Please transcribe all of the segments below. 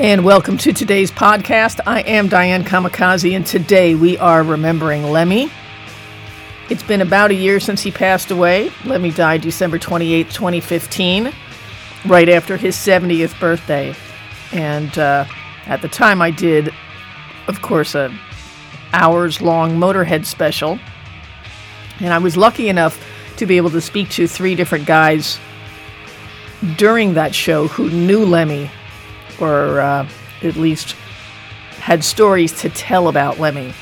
And welcome to today's podcast. I am Diane Kamikaze, and today we are remembering Lemmy. It's been about a year since he passed away. Lemmy died December 28, 2015, right after his 70th birthday. And uh, at the time, I did, of course, a hours long Motorhead special. And I was lucky enough to be able to speak to three different guys during that show who knew Lemmy or uh, at least had stories to tell about Lemmy.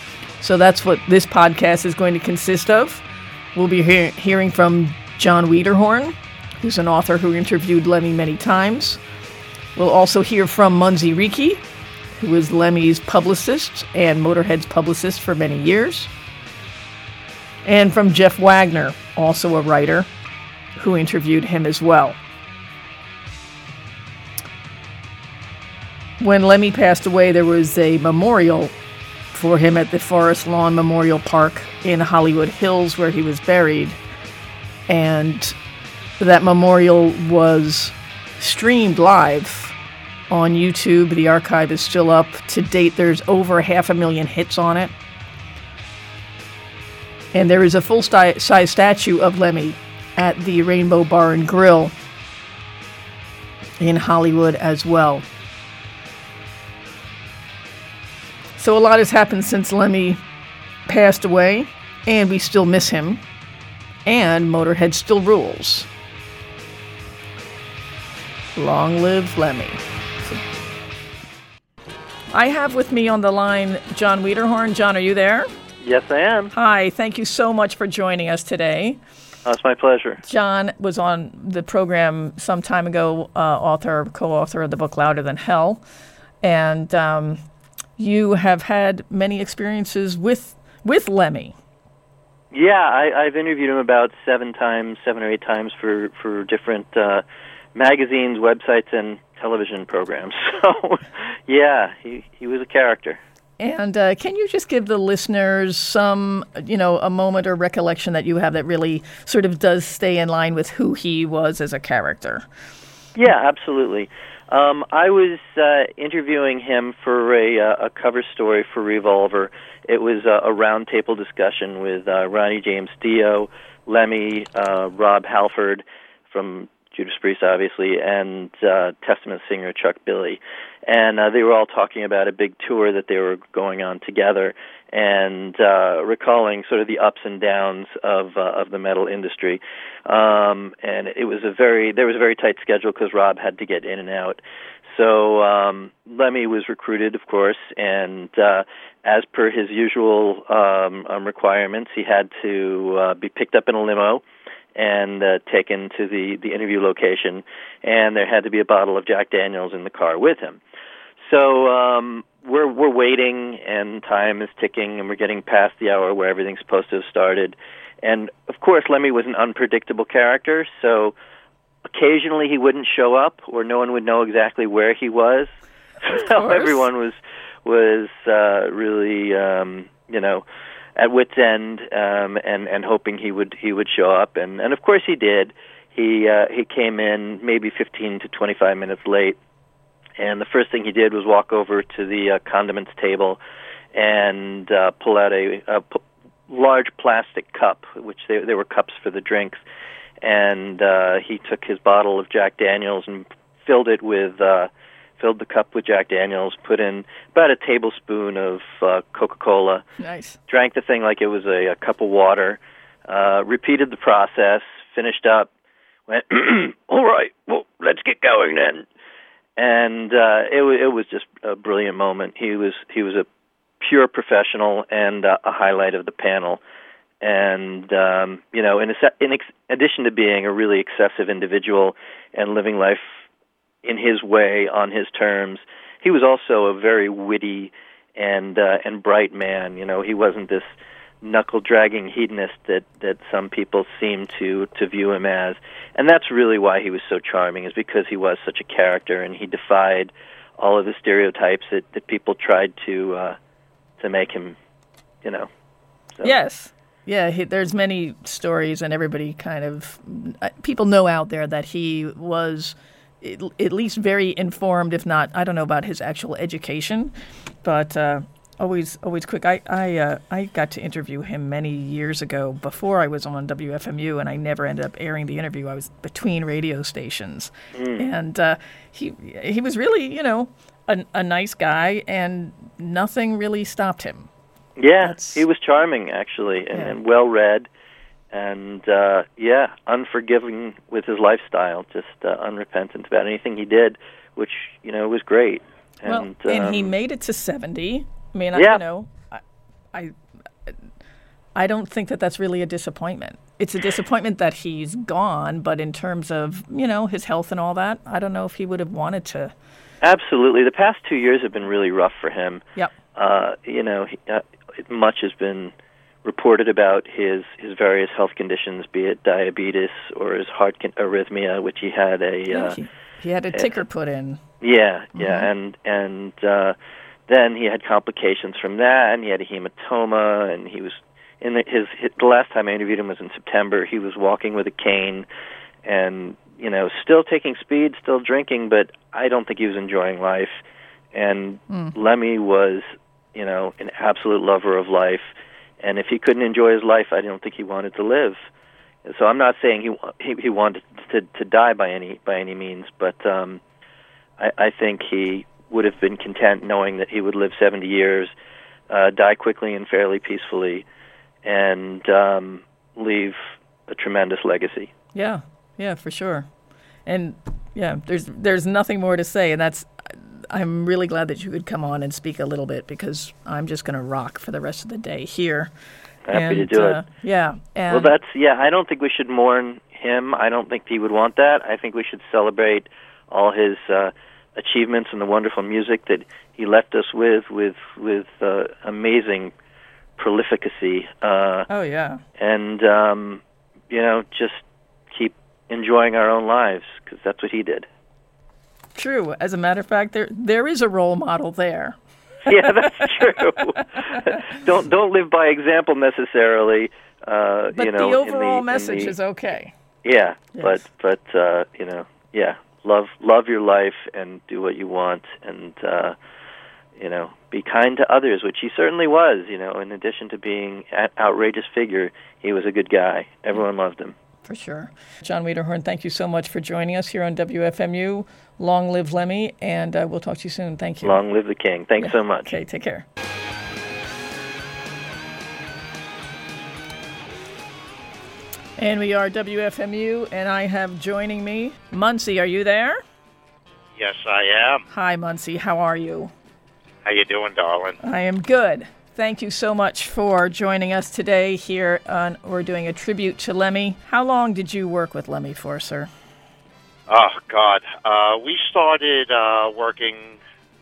So that's what this podcast is going to consist of. We'll be he- hearing from John Wiederhorn, who's an author who interviewed Lemmy many times. We'll also hear from Munsey Ricci, who was Lemmy's publicist and Motorhead's publicist for many years. And from Jeff Wagner, also a writer, who interviewed him as well. When Lemmy passed away, there was a memorial for him at the Forest Lawn Memorial Park in Hollywood Hills where he was buried. And that memorial was streamed live on YouTube. The archive is still up. To date, there's over half a million hits on it. And there is a full size statue of Lemmy at the Rainbow Bar and Grill in Hollywood as well. So a lot has happened since Lemmy passed away, and we still miss him, and Motorhead still rules. Long live Lemmy. I have with me on the line John Wiederhorn. John, are you there? Yes, I am. Hi, thank you so much for joining us today. Oh, it's my pleasure. John was on the program some time ago, uh, author, co author of the book Louder Than Hell. And um, you have had many experiences with with Lemmy. Yeah, I, I've interviewed him about seven times, seven or eight times for for different uh, magazines, websites, and television programs. So, yeah, he he was a character. And uh, can you just give the listeners some, you know, a moment or recollection that you have that really sort of does stay in line with who he was as a character? Yeah, absolutely. Um, I was uh, interviewing him for a, uh, a cover story for Revolver. It was uh, a roundtable discussion with uh, Ronnie James Dio, Lemmy, uh, Rob Halford from Judas Priest, obviously, and uh, Testament singer Chuck Billy. And uh, they were all talking about a big tour that they were going on together and uh, recalling sort of the ups and downs of uh, of the metal industry. Um, and it was a very there was a very tight schedule because Rob had to get in and out. So um, Lemmy was recruited, of course, and uh, as per his usual um, um, requirements, he had to uh, be picked up in a limo and uh, taken to the the interview location, and there had to be a bottle of Jack Daniels in the car with him. So um, we're we're waiting, and time is ticking, and we're getting past the hour where everything's supposed to have started. And of course, Lemmy was an unpredictable character, so occasionally he wouldn't show up, or no one would know exactly where he was. So everyone was was uh, really, um, you know, at wit's end, um, and and hoping he would he would show up, and and of course he did. He uh, he came in maybe 15 to 25 minutes late. And the first thing he did was walk over to the uh, condiments table and uh, pull out a, a p- large plastic cup, which they, they were cups for the drinks, and uh, he took his bottle of Jack Daniels and filled it with uh, filled the cup with Jack Daniels, put in about a tablespoon of uh, Coca-Cola, nice, drank the thing like it was a, a cup of water, uh, repeated the process, finished up, went, all right, well, let's get going then and uh, it was it was just a brilliant moment. He was he was a pure professional and uh, a highlight of the panel. And um, you know, in, a, in ex- addition to being a really excessive individual and living life in his way on his terms, he was also a very witty and uh, and bright man. You know, he wasn't this knuckle dragging hedonist that that some people seem to to view him as and that's really why he was so charming is because he was such a character and he defied all of the stereotypes that that people tried to uh to make him you know so. yes yeah he, there's many stories and everybody kind of uh, people know out there that he was at least very informed, if not, I don't know about his actual education, but uh, always always quick. I I uh, I got to interview him many years ago before I was on WFMU, and I never ended up airing the interview. I was between radio stations, mm. and uh, he he was really you know a, a nice guy, and nothing really stopped him. Yeah, That's, he was charming actually, and, yeah. and well read, and uh, yeah, unforgiving with his lifestyle, just uh, unrepentant about anything he did, which you know was great. And, well, and um, he made it to seventy. I mean, yeah. I, you know, I, I, I don't think that that's really a disappointment. It's a disappointment that he's gone, but in terms of you know his health and all that, I don't know if he would have wanted to. Absolutely, the past two years have been really rough for him. Yep. Uh, you know, he, uh, much has been reported about his his various health conditions, be it diabetes or his heart con- arrhythmia, which he had a. Yeah, uh, he, he, had a ticker a, put in. Yeah, yeah, mm-hmm. and and uh, then he had complications from that, and he had a hematoma, and he was in the, his, his the last time I interviewed him was in September. He was walking with a cane, and you know, still taking speed, still drinking, but I don't think he was enjoying life. And mm. Lemmy was, you know, an absolute lover of life, and if he couldn't enjoy his life, I don't think he wanted to live. So I'm not saying he he, he wanted to to die by any by any means, but um, I, I think he would have been content knowing that he would live 70 years, uh, die quickly and fairly peacefully, and um, leave a tremendous legacy. Yeah, yeah, for sure. And yeah, there's there's nothing more to say, and that's. I'm really glad that you could come on and speak a little bit because I'm just going to rock for the rest of the day here. Happy and, to do uh, it. Yeah. well, that's yeah. I don't think we should mourn him. I don't think he would want that. I think we should celebrate all his uh, achievements and the wonderful music that he left us with, with with uh, amazing prolificacy. Uh, oh yeah. And um, you know, just keep enjoying our own lives because that's what he did. True. As a matter of fact, there there is a role model there. yeah, that's true. don't don't live by example necessarily. Uh, but you know, the overall the, message the, is okay. Yeah, yes. but but uh, you know, yeah, love love your life and do what you want and uh you know be kind to others which he certainly was you know in addition to being an outrageous figure he was a good guy everyone loved him for sure john wiederhorn thank you so much for joining us here on wfmu long live lemmy and uh, we'll talk to you soon thank you long live the king thanks yeah. so much okay take care And we are WFMU, and I have joining me Munsey. Are you there? Yes, I am. Hi, Munsey. How are you? How you doing, darling? I am good. Thank you so much for joining us today. Here, on, we're doing a tribute to Lemmy. How long did you work with Lemmy for, sir? Oh God, uh, we started uh, working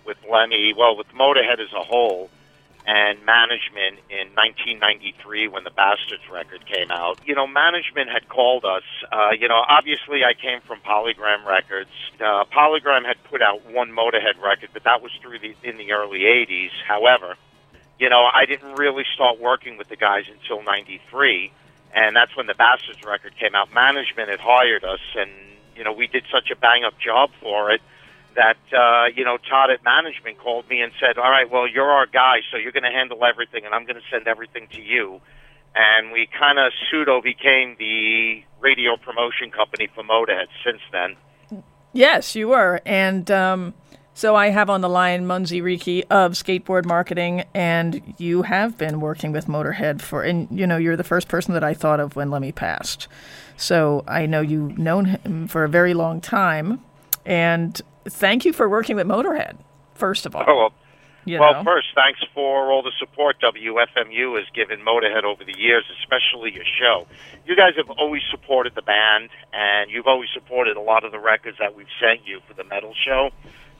with Lemmy. Well, with Motorhead as a whole and management in 1993 when the Bastards record came out. You know, management had called us. Uh, you know, obviously I came from Polygram Records. Uh, Polygram had put out one Motorhead record, but that was through the in the early 80s. However, you know, I didn't really start working with the guys until 93, and that's when the Bastards record came out. Management had hired us and you know, we did such a bang up job for it that uh, you know Todd at management called me and said, "All right, well, you're our guy, so you're going to handle everything, and I'm going to send everything to you." And we kind of pseudo became the radio promotion company for Motorhead since then. Yes, you were, and um, so I have on the line Munsey Ricci of Skateboard Marketing, and you have been working with Motorhead for, and you know, you're the first person that I thought of when Lemmy passed. So I know you've known him for a very long time, and thank you for working with Motorhead, first of all. Oh, well, you well know. first, thanks for all the support WFMU has given Motorhead over the years, especially your show. You guys have always supported the band, and you've always supported a lot of the records that we've sent you for the metal show.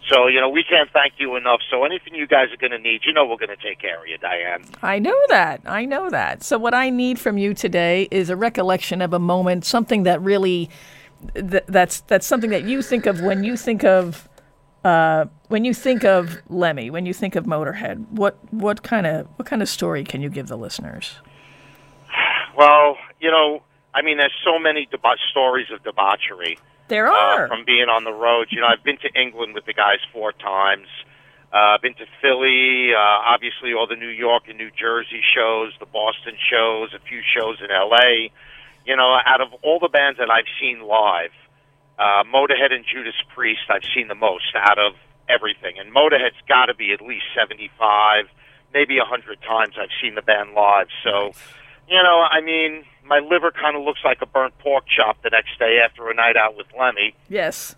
So, you know, we can't thank you enough. So, anything you guys are going to need, you know, we're going to take care of you, Diane. I know that. I know that. So, what I need from you today is a recollection of a moment, something that really th- that's that's something that you think of when you think of uh, when you think of Lemmy, when you think of Motorhead. What what kind of what kind of story can you give the listeners? Well, you know, I mean, there's so many deba- stories of debauchery. There uh, are. from being on the road. You know, I've been to England with the guys four times. Uh, I've been to Philly, uh, obviously all the New York and New Jersey shows, the Boston shows, a few shows in L.A. You know, out of all the bands that I've seen live, uh, Motorhead and Judas Priest, I've seen the most out of everything. And Motorhead's got to be at least 75, maybe a 100 times I've seen the band live. So, you know, I mean, my liver kind of looks like a burnt pork chop the next day after a night out with Lemmy. yes.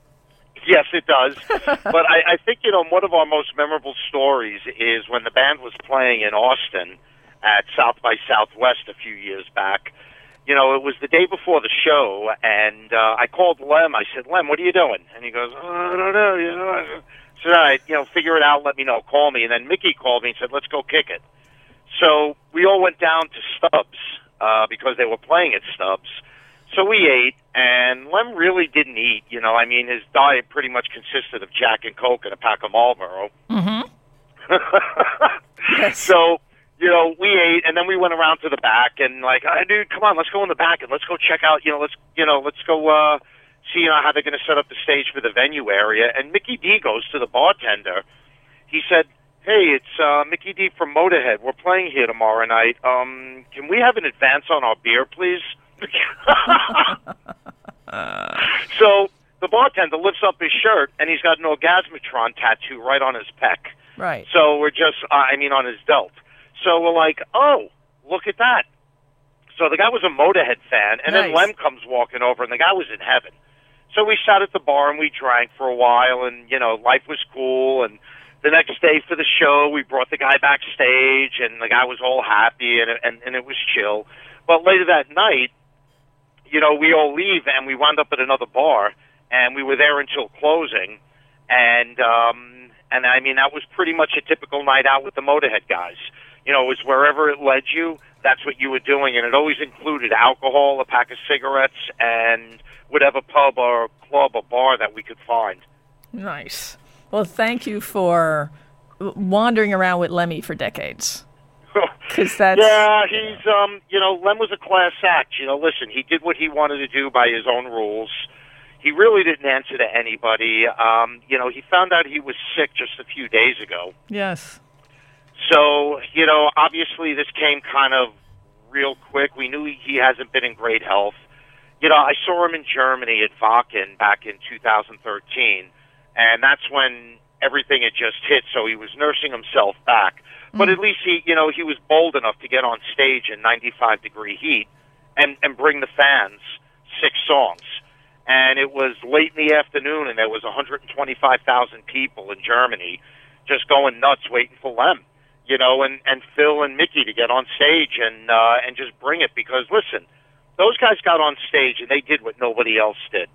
Yes, it does. but I, I think you know one of our most memorable stories is when the band was playing in Austin at South by Southwest a few years back. You know, it was the day before the show, and uh, I called Lem. I said, "Lem, what are you doing?" And he goes, oh, "I don't know." You know, I said, "All right, you know, figure it out. Let me know. Call me." And then Mickey called me and said, "Let's go kick it." So we all went down to Stubbs uh, because they were playing at Stubbs. So we ate, and Lem really didn't eat. You know, I mean, his diet pretty much consisted of Jack and Coke and a pack of Marlboro. Mm-hmm. Yes. So, you know, we ate, and then we went around to the back, and like, hey, dude, come on, let's go in the back and let's go check out. You know, let's, you know, let's go uh, see you know, how they're going to set up the stage for the venue area. And Mickey D goes to the bartender. He said. Hey, it's uh, Mickey D from Motorhead. We're playing here tomorrow night. Um, can we have an advance on our beer, please? so the bartender lifts up his shirt and he's got an orgasmatron tattoo right on his pec. Right. So we're just, uh, I mean, on his belt. So we're like, oh, look at that. So the guy was a Motorhead fan, and then Lem comes walking over, and the guy was in heaven. So we sat at the bar and we drank for a while, and you know, life was cool. And the next day for the show, we brought the guy backstage, and the guy was all happy, and and, and it was chill. But later that night, you know, we all leave, and we wound up at another bar, and we were there until closing, and um, and I mean that was pretty much a typical night out with the Motorhead guys. You know, it was wherever it led you. That's what you were doing, and it always included alcohol, a pack of cigarettes, and whatever pub or club or bar that we could find. Nice. Well, thank you for wandering around with Lemmy for decades. Because that's yeah, he's um, you know, Lem was a class act. You know, listen, he did what he wanted to do by his own rules. He really didn't answer to anybody. Um, you know, he found out he was sick just a few days ago. yes. So, you know, obviously this came kind of real quick. We knew he hasn't been in great health. You know, I saw him in Germany at Wacken back in 2013, and that's when everything had just hit, so he was nursing himself back. But at least he, you know, he was bold enough to get on stage in 95 degree heat and and bring the fans six songs. And it was late in the afternoon, and there was 125,000 people in Germany just going nuts waiting for Lem you know, and and Phil and Mickey to get on stage and uh, and just bring it because listen, those guys got on stage and they did what nobody else did.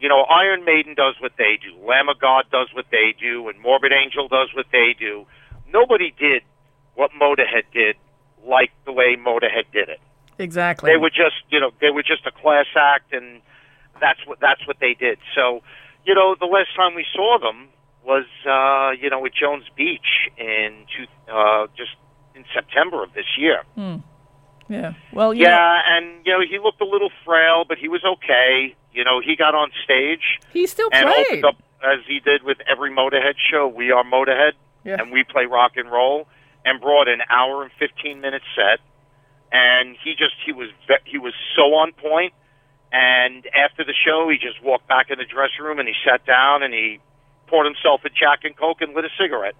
You know, Iron Maiden does what they do, Lamb of God does what they do, and Morbid Angel does what they do. Nobody did what Motorhead did like the way Motorhead did it. Exactly. They were just, you know, they were just a class act, and that's what that's what they did. So, you know, the last time we saw them was, uh, you know, at Jones Beach in two, uh, just in September of this year. yeah. Well, know, Yeah, and you know, he looked a little frail, but he was okay. You know, he got on stage he still and played. opened up as he did with every Motorhead show. We are Motorhead, Yeah. and we play rock and roll, and brought an hour and fifteen minute set. And he just he was he was so on point. And after the show, he just walked back in the dressing room and he sat down and he poured himself a Jack and Coke and lit a cigarette.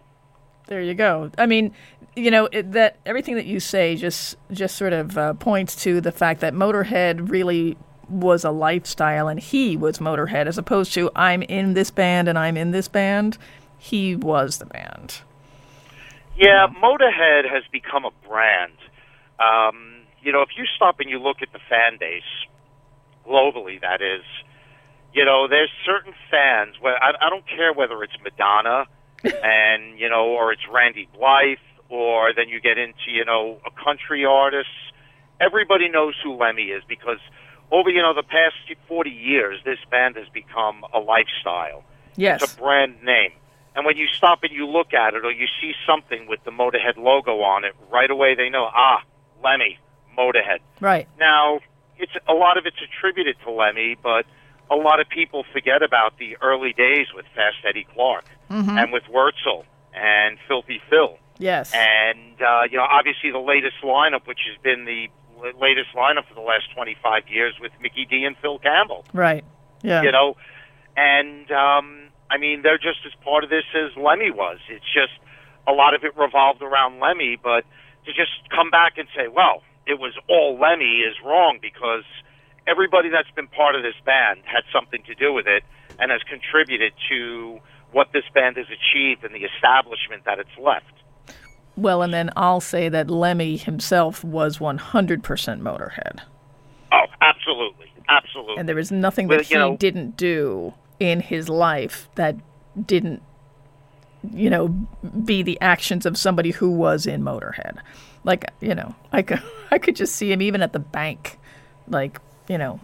There you go. I mean, you know it, that everything that you say just just sort of uh, points to the fact that Motorhead really was a lifestyle, and he was Motorhead, as opposed to I'm in this band and I'm in this band. He was the band. Yeah, Motorhead has become a brand. Um, you know, if you stop and you look at the fan base globally, that is, you know, there's certain fans where I, I don't care whether it's Madonna and you know, or it's Randy Blythe, or then you get into you know a country artist. Everybody knows who Lemmy is because over you know the past 40 years, this band has become a lifestyle. Yes. It's a brand name. And when you stop and you look at it or you see something with the Motorhead logo on it, right away they know, ah, Lemmy, Motorhead. Right. Now, it's a lot of it's attributed to Lemmy, but a lot of people forget about the early days with Fast Eddie Clarke Mm-hmm. and with Wurzel and Filthy Phil. Yes. And, uh, you know, obviously the latest lineup, which has been the latest lineup for the last 25 years with Mickey D and Phil Campbell, right. Yeah. you know. And, um, I mean, they're just as part of this as Lemmy was. It's just a lot of it revolved around Lemmy, but to just come back and say, well, it was all Lemmy is wrong because everybody that's been part of this band had something to do with it and has contributed to what this band has achieved and the establishment that it's left. Well, and then I'll say that Lemmy himself was 100% Motorhead. Oh, absolutely. Absolutely. And there was nothing Well, that he know- didn't do in his life that didn't, you know, be the actions of somebody who was in Motorhead. Like, you know, I could, I could just see him even at the bank, like, you know,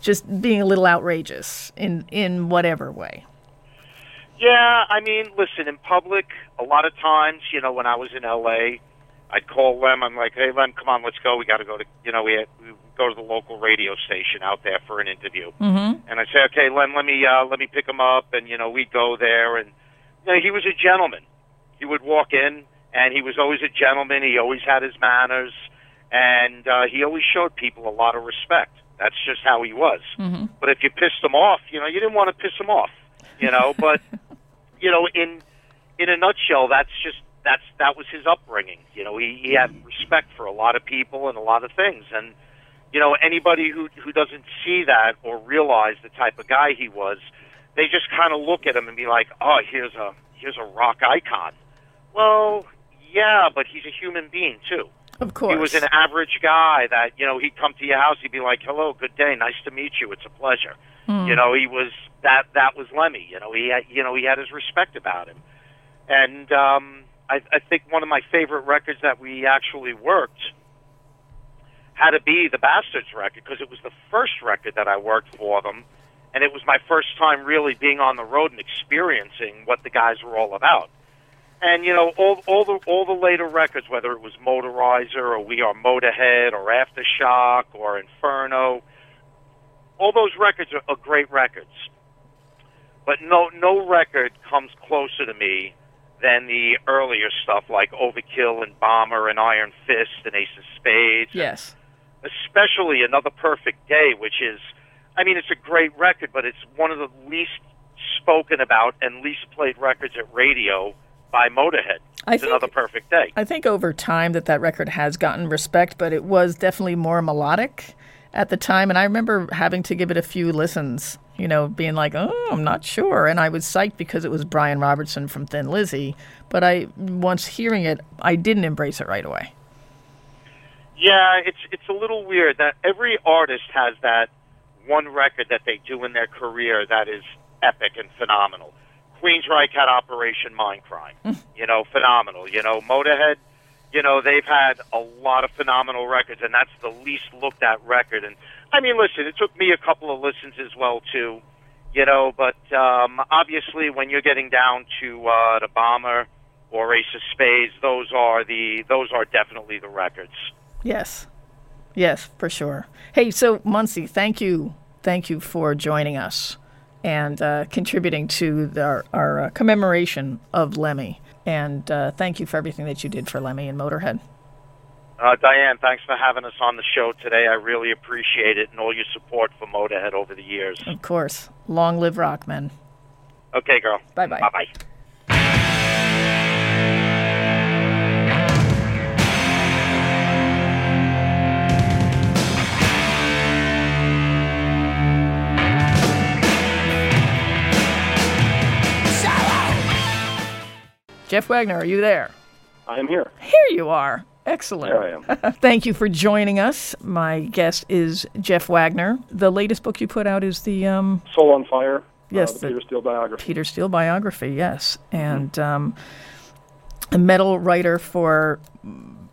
just being a little outrageous in, in whatever way. Yeah, I mean, listen, in public, a lot of times, you know, when I was in LA, I'd call Lem. I'm like, hey, Lem, come on, let's go. We got to go to, you know, we, had, we go to the local radio station out there for an interview. Mm-hmm. And I'd say, okay, Lem, let me, uh, let me pick him up. And, you know, we'd go there. And, you know, he was a gentleman. He would walk in, and he was always a gentleman. He always had his manners. And uh, he always showed people a lot of respect. That's just how he was. Mm-hmm. But if you pissed him off, you know, you didn't want to piss him off, you know. But you know, in in a nutshell, that's just that's that was his upbringing. You know, he, he had respect for a lot of people and a lot of things, and you know, anybody who who doesn't see that or realize the type of guy he was, they just kind of look at him and be like, oh, here's a here's a rock icon. Well, yeah, but he's a human being too. Of course. He was an average guy that, you know, he'd come to your house, he'd be like, Hello, good day, nice to meet you, it's a pleasure. Hmm. You know, he was that that was Lemmy. You know, he had you know, he had his respect about him. And um I I think one of my favorite records that we actually worked had to be the Bastards record because it was the first record that I worked for them and it was my first time really being on the road and experiencing what the guys were all about. And you know, all all the all the later records, whether it was Motorizer or We Are Motorhead or Aftershock or Inferno, all those records are, are great records. But no no record comes closer to me than the earlier stuff like Overkill and Bomber and Iron Fist and Ace of Spades. Yes. Especially Another Perfect Day, which is I mean, it's a great record, but it's one of the least spoken about and least played records at radio by Motorhead. I It's think- Another Perfect Day. I think over time that that record has gotten respect, but it was definitely more melodic at the time. And I remember having to give it a few listens, you know, being like, oh, I'm not sure. And I was psyched because it was Brian Robertson from Thin Lizzy. But I, once hearing it, I didn't embrace it right away. Yeah, it's it's a little weird that every artist has that one record that they do in their career that is epic and phenomenal. Queensryche had Operation Mindcrime, you know, phenomenal. You know, Motorhead, you know, they've had a lot of phenomenal records, and that's the least looked at record. And I mean, listen, it took me a couple of listens as well too, you know. But um, obviously, when you're getting down to uh, the Bomber or Ace of Spades, those are the those are definitely the records. Yes. Yes, for sure. Hey, so Munsey, thank you. Thank you for joining us and uh, contributing to the, our, our uh, commemoration of Lemmy. And uh, thank you for everything that you did for Lemmy and Motorhead. Uh, Diane, thanks for having us on the show today. I really appreciate it and all your support for Motorhead over the years. Of course. Long live Rockman. Okay, girl. Bye-bye. Bye bye. Jeff Wagner, are you there? I am here. Here you are. Excellent. There I am. Thank you for joining us. My guest is Jeff Wagner. The latest book you put out is the um, Soul on Fire. Yes, Uh, the the- Peter Steele biography. Peter Steele biography, yes. Mm-hmm. And um, a metal writer for,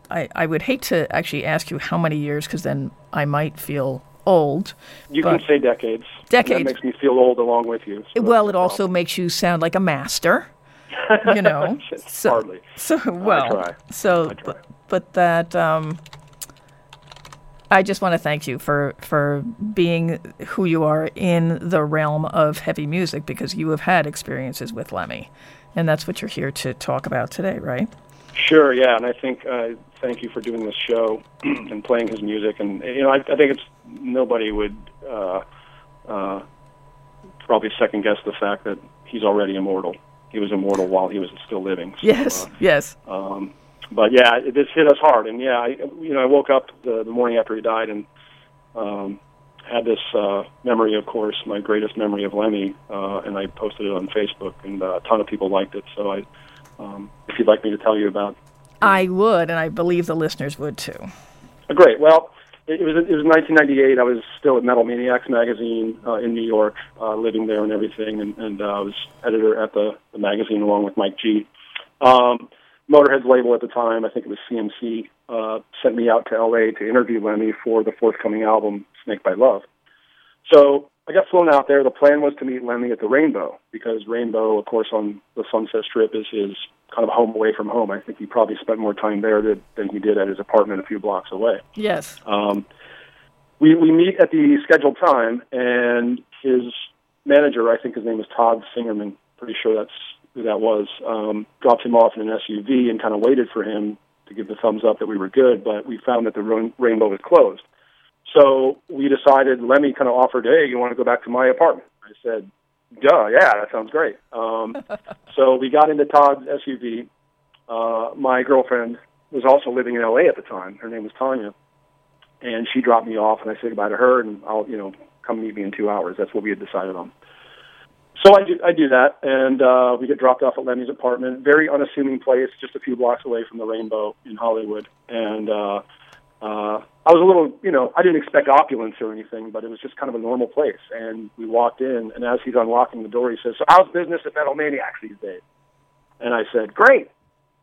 I, I would hate to actually ask you how many years, because then I might feel old. You can say decades. Decades. That makes me feel old along with you. so well, it also makes you sound like a master, you know. so, Hardly. So, well, try. so, but, but that, um, I just want to thank you for for being who you are in the realm of heavy music because you have had experiences with Lemmy, and that's what you're here to talk about today, right? Sure, yeah, and I think uh, thank you for doing this show and playing his music, and you know I, I think it's nobody would uh, uh, probably second guess the fact that he's already immortal. He was immortal while he was still living. So, yes, uh, yes. Um, but yeah, it, this hit us hard, and yeah, I, you know, I woke up the, the morning after he died and um, had this uh, memory, of course, my greatest memory of Lemmy, uh, and I posted it on Facebook, and uh, a ton of people liked it. So I, um, if you'd like me to tell you about, I would, and I believe the listeners would too. Uh, great. Well, it, was it was 1998. I was still at Metal Maniacs magazine uh, in New York, uh, living there and everything, and, and uh, I was editor at the, the magazine along with Mike G. Um, Motorhead's label at the time, I think it was CMC, uh, sent me out to LA to interview Lemmy for the forthcoming album, Snake Bite Love. So I got flown out there. The plan was to meet Lemmy at the Rainbow because Rainbow, of course, on the Sunset Strip is his kind of home away from home. I think he probably spent more time there than he did at his apartment a few blocks away. Yes. Um, we we meet at the scheduled time, and his manager, I think his name is Todd Singerman. Pretty sure that's who that was, um, dropped him off in an SUV and kind of waited for him to give the thumbs up that we were good, but we found that the rainbow was closed. So we decided, Lemmy kind of offered, hey, you want to go back to my apartment? I said, duh, yeah, that sounds great. Um, so we got into Todd's SUV. Uh, my girlfriend was also living in LA at the time. Her name was Tanya. And she dropped me off, and I said goodbye to her, and I'll, you know, come meet me in two hours. That's what we had decided on. So I do, I do that, and uh, we get dropped off at Lemmy's apartment. Very unassuming place, just a few blocks away from the Rainbow in Hollywood. And uh, uh, I was a little, you know, I didn't expect opulence or anything, but it was just kind of a normal place. And we walked in, and as he's unlocking the door, he says, "So how's business at Metal Maniacs these days?" And I said, "Great."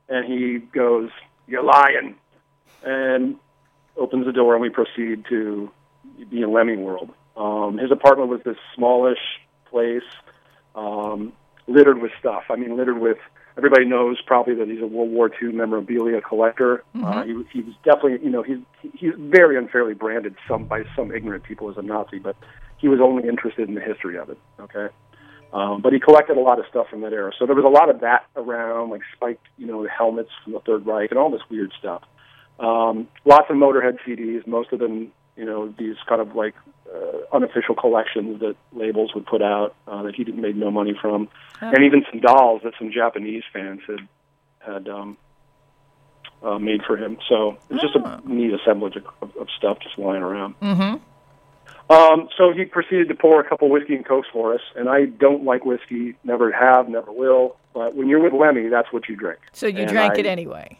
And he goes, "You're lying," and opens the door, and we proceed to be in Lemmy World. Um, his apartment was this smallish place um, littered with stuff. I mean, littered with. Everybody knows probably that he's a World War II memorabilia collector. Mm-hmm. Uh, he, he was definitely, you know, he's he's very unfairly branded some by some ignorant people as a Nazi, but he was only interested in the history of it. Okay. Um, but he collected a lot of stuff from that era. So there was a lot of that around, like spiked, you know, helmets from the Third Reich and all this weird stuff. Um, lots of Motorhead CDs, most of them, you know, these kind of like uh, unofficial collections that labels would put out uh, that he didn't made no money from, Oh. and even some dolls that some Japanese fans had had um, uh, made for him. So it was just Oh. a neat assemblage of, of, of stuff just lying around. Mm-hmm. Um, so he proceeded to pour a couple whiskey and cokes for us, and I don't like whiskey, never have, never will. But when you're with Lemmy, that's what you drink. So you And drank I- it anyway.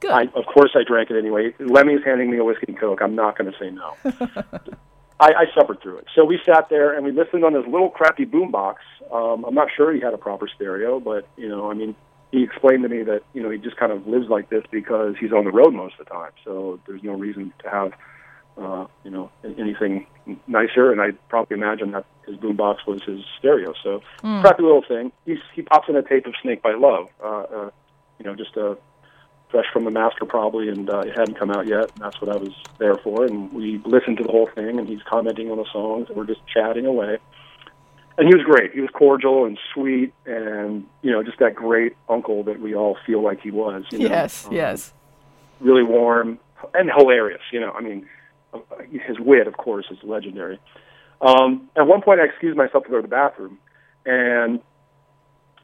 Good. I, of course, I drank it anyway. Lemmy's handing me a whiskey and coke. I'm not going to say no. I, I suffered through it. So we sat there and we listened on this little crappy boombox. Um, I'm not sure he had a proper stereo, but you know, I mean, he explained to me that you know he just kind of lives like this because he's on the road most of the time. So there's no reason to have uh, you know anything nicer. And I probably imagine that his boombox was his stereo. So crappy little thing. He he pops in a tape of Snake Bite Love. Uh, uh, you know, just a fresh from the master probably, and uh, it hadn't come out yet. And that's what I was there for. And we listened to the whole thing, and he's commenting on the songs, and we're just chatting away. And he was great. He was cordial and sweet, and you know, just that great uncle that we all feel like he was. You know? yes, Um, yes. Really warm and hilarious. You know, I mean, uh, his wit, of course, is legendary. Um, at one point, I excused myself to go to the bathroom, and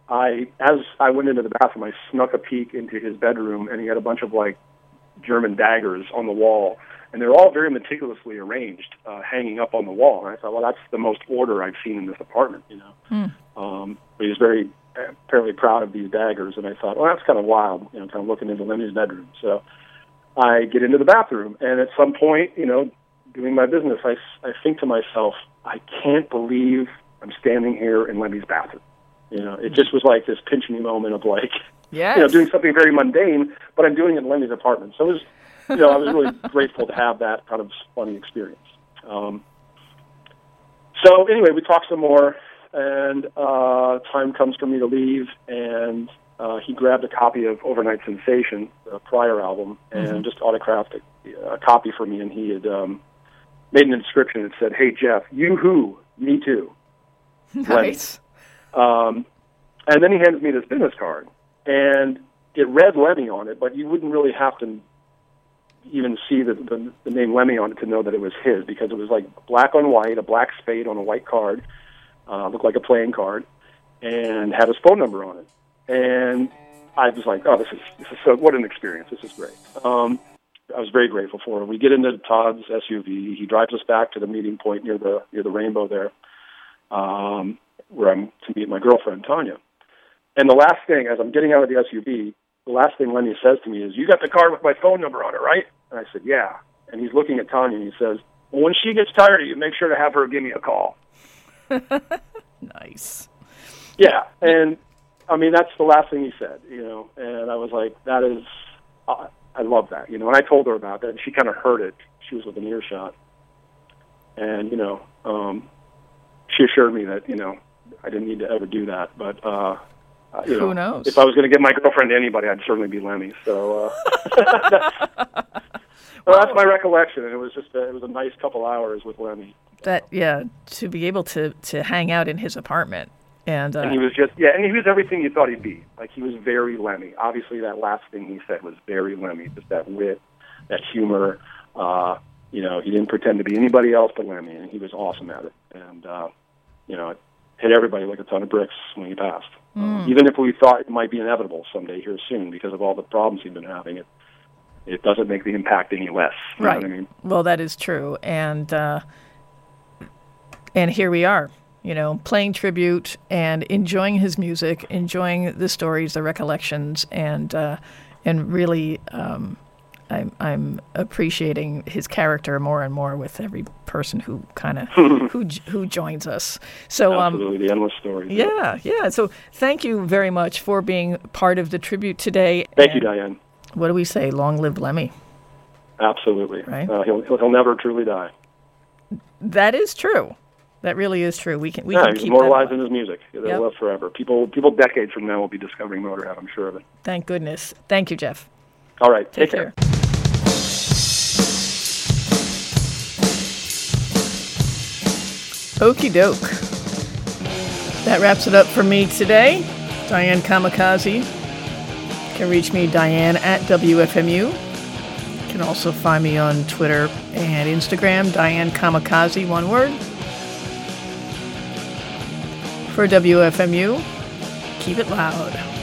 I, as I went into the bathroom, I snuck a peek into his bedroom, and he had a bunch of like German daggers on the wall, and they're all very meticulously arranged, uh, hanging up on the wall. And I thought, well, that's the most order I've seen in this apartment, you know. Um, but he was very apparently proud of these daggers, and I thought, well, that's kind of wild, you know, kind of looking into Lemmy's bedroom. So I get into the bathroom, and at some point, you know, doing my business, I, I think to myself, I can't believe I'm standing here in Lemmy's bathroom. You know, it just was like this pinch me moment of like, Yes. you know, doing something very mundane, but I'm doing it in Lemmy's apartment. So it was, you know, I was really grateful to have that kind of funny experience. Um, so anyway, we talked some more, and uh, time comes for me to leave, and uh, he grabbed a copy of Overnight Sensation, the prior album, and just autographed it, a copy for me, and he had um, made an inscription that said, "Hey Jeff, you who? Me too." Nice. Um, and then he hands me this business card, and it read Lemmy on it, but you wouldn't really have to even see the, the, the name Lemmy on it to know that it was his because it was like black on white, a black spade on a white card, uh, looked like a playing card, and had his phone number on it. And I was like, oh, this is this is so what an experience. This is great. Um, I was very grateful for it. We get into Todd's SUV. He drives us back to the meeting point near the near the rainbow there, um, where I'm to meet my girlfriend Tanya. And the last thing, as I'm getting out of the SUV, the last thing Lemmy says to me is, "You got the card with my phone number on it, right?" And I said, "Yeah." And he's looking at Tanya and he says, "Well, when she gets tired of you, make sure to have her give me a call." nice. Yeah, and I mean that's the last thing he said, you know. And I was like, "That is, uh, I love that," you know. And I told her about that, and she kind of heard it. She was within earshot, and you know, um, she assured me that you know I didn't need to ever do that, but. uh uh, you Who know, knows? If I was going to give my girlfriend to anybody, I'd certainly be Lemmy. So, uh, well, that's my recollection, and it was just a, it was a nice couple hours with Lemmy. That yeah, to be able to to hang out in his apartment and, uh, And he was just yeah, and he was everything you thought he'd be. Like he was very Lemmy. Obviously, that last thing he said was very Lemmy. Just that wit, that humor. Uh, you know, he didn't pretend to be anybody else but Lemmy, and he was awesome at it. And uh, you know, it hit everybody like a ton of bricks when he passed. Um, even if we thought it might be inevitable someday here soon because of all the problems he'd been having, it it doesn't make the impact any less. You right. Know what I mean? Well, that is true, and uh, and here we are. You know, playing tribute and enjoying his music, enjoying the stories, the recollections, and uh, and really, um, I'm I'm appreciating his character more and more with every person who kind of who who joins us. So um, Absolutely, the endless story. yeah, yeah. So thank you very much for being part of the tribute today. Thank you, Diane. What do we say? Long live Lemmy. Absolutely. Right. Uh, he'll, he'll he'll never truly die. That is true. That really is true. We can we yeah, can keep in his music. They'll Yep. live forever. People people decades from now will be discovering Motorhead. I'm sure of it. Thank goodness. Thank you, Jeff. All right. Take, Take, care. care. Okie doke. That wraps it up for me today. Diane Kamikaze. You can reach me, Diane, at WFMU. You can also find me on Twitter and Instagram, Diane Kamikaze, one word. For WFMU, keep it loud.